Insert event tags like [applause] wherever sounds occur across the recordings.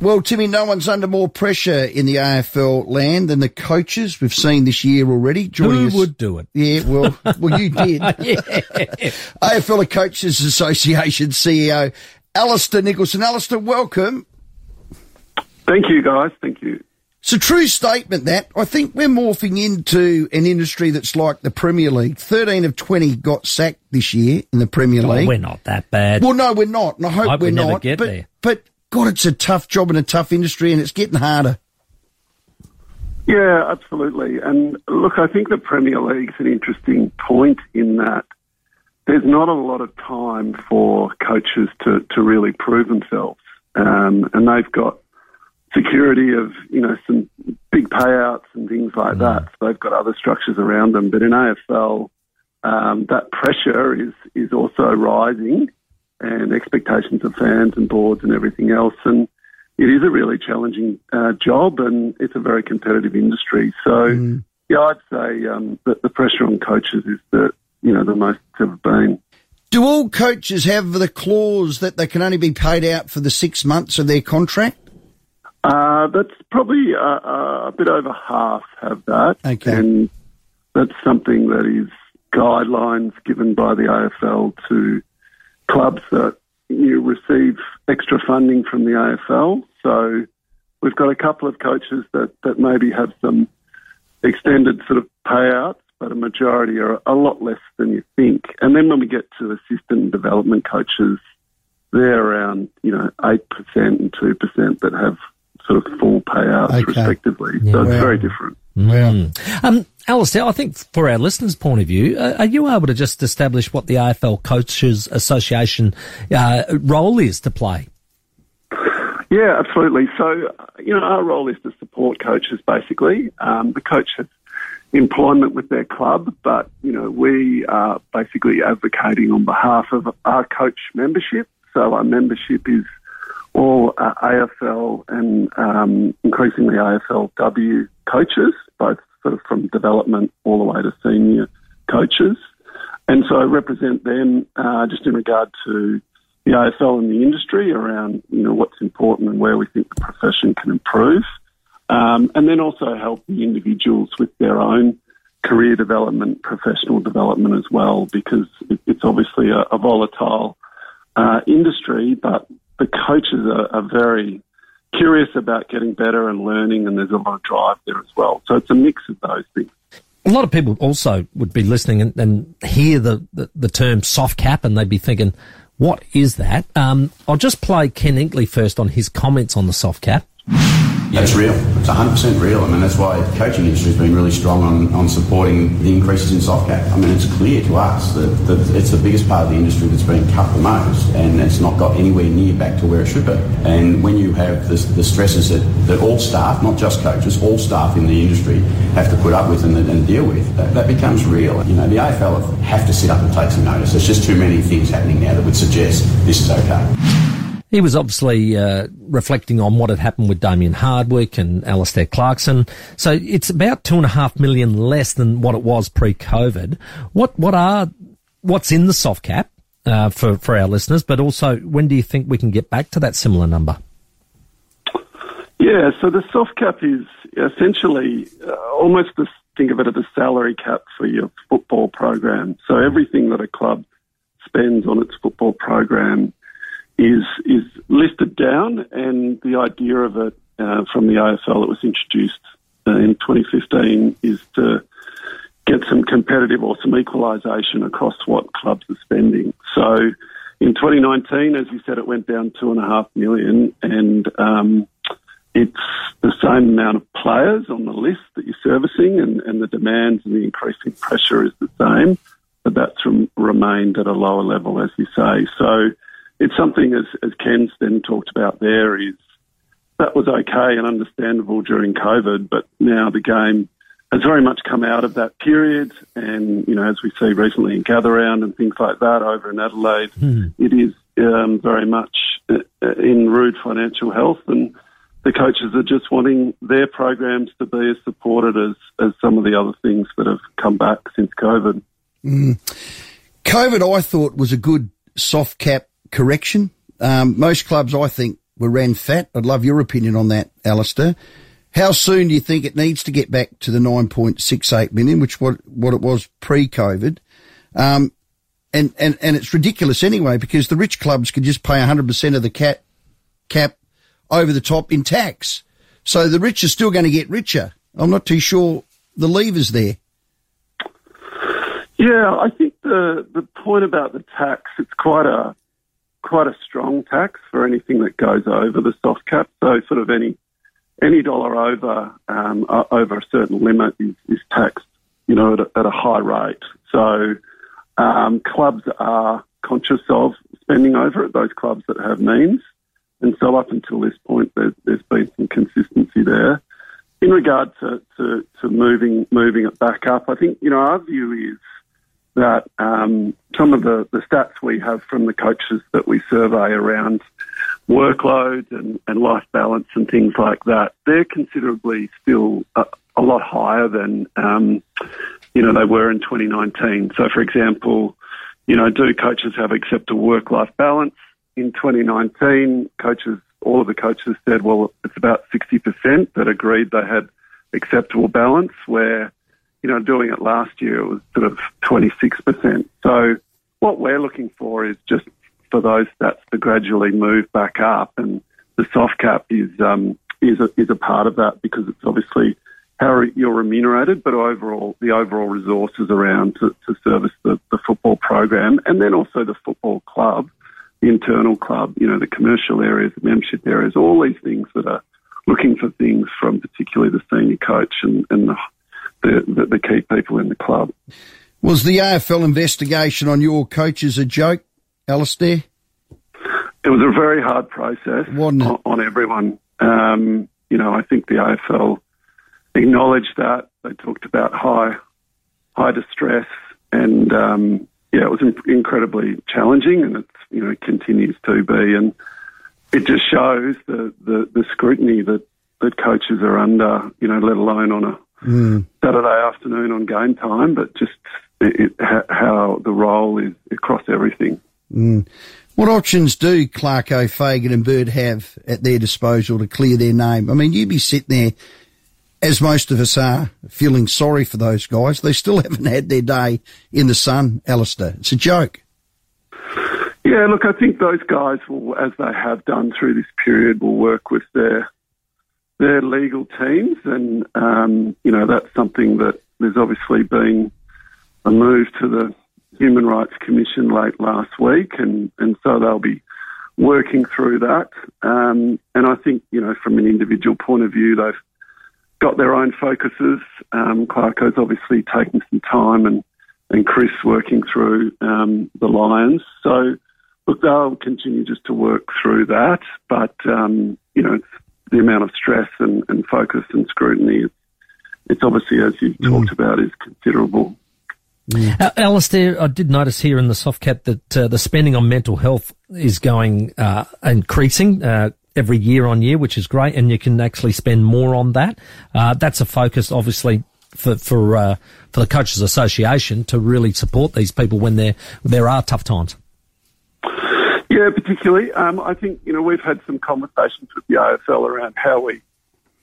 Well, Timmy, no one's under more pressure in the AFL land than the coaches we've seen this year already. Joining Who us. would do it? Yeah, well, [laughs] well, you did. [laughs] AFL Coaches Association CEO Alistair Nicholson. Alistair, welcome. Thank you, guys. Thank you. It's a true statement that I think we're morphing into an industry that's like the Premier League. 13 of 20 got sacked this year in the Premier oh, League. Oh, we're not that bad. Well, no, we're not. And I hope, I hope we're we not. but, there. but God, it's a tough job in a tough industry, and it's getting harder. Yeah, absolutely. And look, I think the Premier League's an interesting point in that there's not a lot of time for coaches to, to really prove themselves. Um, and they've got security of, you know, some big payouts and things like mm. that. So they've got other structures around them. But in AFL, um, that pressure is, is also rising and expectations of fans and boards and everything else. And it is a really challenging uh, job and it's a very competitive industry. So, mm. yeah, I'd say um, that the pressure on coaches is the, you know, the most it's ever been. Do all coaches have the clause that they can only be paid out for the six months of their contract? Uh, that's probably uh, uh a bit over half have that. Okay. And that's something that is guidelines given by the AFL to clubs that you receive extra funding from the AFL. So we've got a couple of coaches that, that maybe have some extended sort of payouts, but a majority are a lot less than you think. And then when we get to assistant development coaches, they're around, you know, 8% and 2% that have sort of full payouts okay. respectively. Yeah, so it's very different. Mm. Um, Alistair, I think for our listeners' point of view, uh, are you able to just establish what the AFL Coaches Association uh, role is to play? Yeah, absolutely. So, you know, our role is to support coaches basically. Um, the coach has employment with their club, but, you know, we are basically advocating on behalf of our coach membership. So our membership is all uh, AFL and um, increasingly AFLW coaches, both sort of from development all the way to senior coaches. And so I represent them uh, just in regard to the AFL and the industry around, you know, what's important and where we think the profession can improve. Um, and then also help the individuals with their own career development, professional development as well, because it's obviously a, a volatile uh, industry, but the coaches are, are very curious about getting better and learning, and there's a lot of drive there as well. So it's a mix of those things. A lot of people also would be listening and, and hear the, the, the, term soft cap and they'd be thinking, what is that? Um, I'll just play Ken Hinkley first on his comments on the soft cap. It's real. It's 100% real. I mean, that's why the coaching industry has been really strong on, on supporting the increases in soft cap. I mean, it's clear to us that, that it's the biggest part of the industry that's been cut the most, and it's not got anywhere near back to where it should be. And when you have the, the stresses that, that all staff, not just coaches, all staff in the industry have to put up with and, and deal with, that, that becomes real. You know, the AFL have to sit up and take some notice. There's just too many things happening now that would suggest this is okay. He was obviously uh, reflecting on what had happened with Damien Hardwick and Alastair Clarkson. So it's about two and a half million less than what it was pre-COVID. What what are what's in the soft cap uh, for for our listeners? But also, when do you think we can get back to that similar number? Yeah, so the soft cap is essentially uh, almost the, think of it as a salary cap for your football program. So everything that a club spends on its football program is is listed down, and the idea of it uh, from the AFL that was introduced uh, in 2015 is to get some competitive or some equalisation across what clubs are spending. So in 2019, as you said, it went down two and a half million, and um, it's the same amount of players on the list that you're servicing, and, and the demands and the increasing pressure is the same, but that's rem- remained at a lower level, as you say. So it's something, as, as Ken's then talked about there, is that was okay and understandable during COVID, but now the game has very much come out of that period. And, you know, as we see recently in Gather Round and things like that over in Adelaide, mm. it is um, very much uh, in rude financial health. And the coaches are just wanting their programs to be as supported as, as some of the other things that have come back since COVID. Mm. COVID, I thought, was a good soft cap correction. Um, most clubs, I think, were ran fat. I'd love your opinion on that, Alistair. How soon do you think it needs to get back to the 9.68 million, which what what it was pre-COVID? Um, and, and, and it's ridiculous anyway because the rich clubs can just pay 100% of the cap, cap over the top in tax. So the rich are still going to get richer. I'm not too sure the lever's there. Yeah, I think the the point about the tax, it's quite a quite a strong tax for anything that goes over the soft cap. So sort of any any dollar over um, over a certain limit is, is taxed, you know, at a, at a high rate. So um, clubs are conscious of spending over it. Those clubs that have means, and so up until this point, there's, there's been some consistency there. In regard to, to, to moving moving it back up, I think you know our view is that um, some of the, the stats we have from the coaches that we survey around workload and, and life balance and things like that, they're considerably still a, a lot higher than, um, you know, they were in 2019. So, for example, you know, do coaches have acceptable work-life balance? In 2019, coaches, all of the coaches said, well, it's about 60% that agreed they had acceptable balance, where you know, doing it last year, it was sort of 26%. So what we're looking for is just for those stats to gradually move back up, and the soft cap is um, is a, is a part of that because it's obviously how you're remunerated, but overall the overall resources around to, to service the, the football program, and then also the football club, the internal club, you know, the commercial areas, the membership areas, all these things that are looking for things from particularly the senior coach and, and the the, the, the key people in the club. Was the AFL investigation on your coaches a joke, Alistair? It was a very hard process on, on, everyone. Um, you know, I think the AFL acknowledged that. They talked about high, high distress, and um, yeah, it was incredibly challenging, and it's you know continues to be, and it just shows the, the, the scrutiny that that coaches are under. You know, let alone on a mm. Saturday afternoon on game time, but just it, it, how the role is across everything. Mm. What options do Clarko, Fagan, and Burt have at their disposal to clear their name? I mean, you'd be sitting there, as most of us are, feeling sorry for those guys. They still [laughs] haven't had their day in the sun, Alistair. It's a joke. Yeah, look, I think those guys will, as they have done through this period, will work with their their legal teams, and um, you know that's something that there's obviously been a move to the Human Rights Commission late last week, and and so they'll be working through that. Um, and I think you know from an individual point of view, they've got their own focuses. Um, Clarko's obviously taken some time, and and Chris working through um, the Lions. So look, they'll continue just to work through that, but um, you know, it's the amount of stress and, and focus and scrutiny, it's obviously, as you've mm. talked about, is considerable. Mm. Uh, Alistair, I did notice here in the soft cap that uh, the spending on mental health is going uh, increasing uh, every year on year, which is great, and you can actually spend more on that. Uh, that's a focus, obviously, for for uh, for the coaches' association to really support these people when there there are tough times. Yeah, particularly. Um, I think you know we've had some conversations with the AFL around how we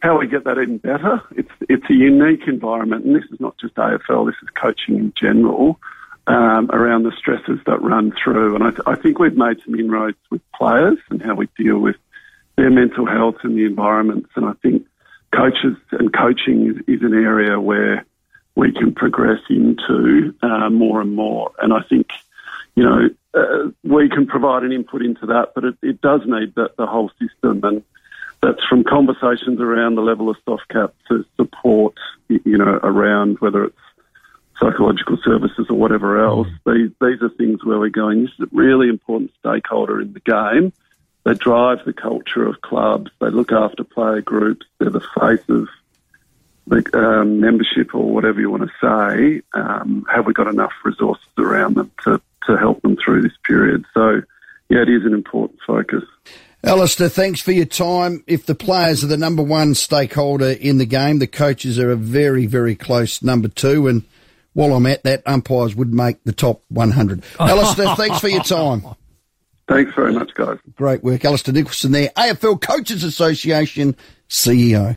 how we get that even better. It's it's a unique environment, and this is not just AFL. This is coaching in general um, around the stresses that run through. And I, th- I think we've made some inroads with players and how we deal with their mental health and the environments. And I think coaches and coaching is, is an area where we can progress into uh, more and more. And I think you know uh, we can provide an input into that, but it, it does need the, the whole system, and that's from conversations around the level of soft cap to support, you know, around whether it's psychological services or whatever else. Mm. These these are things where we're going. This is a really important stakeholder in the game. They drive the culture of clubs. They look after player groups. They're the face of the um, membership or whatever you want to say. Um, have we got enough resources around them to to help them through this period. So, yeah, it is an important focus. Alistair, thanks for your time. If the players are the number one stakeholder in the game, the coaches are a very, very close number two. And while I'm at that, umpires would make the top 100. [laughs] Alistair, thanks for your time. Thanks very much, guys. Great work. Alistair Nicholson there, AFL Coaches Association CEO.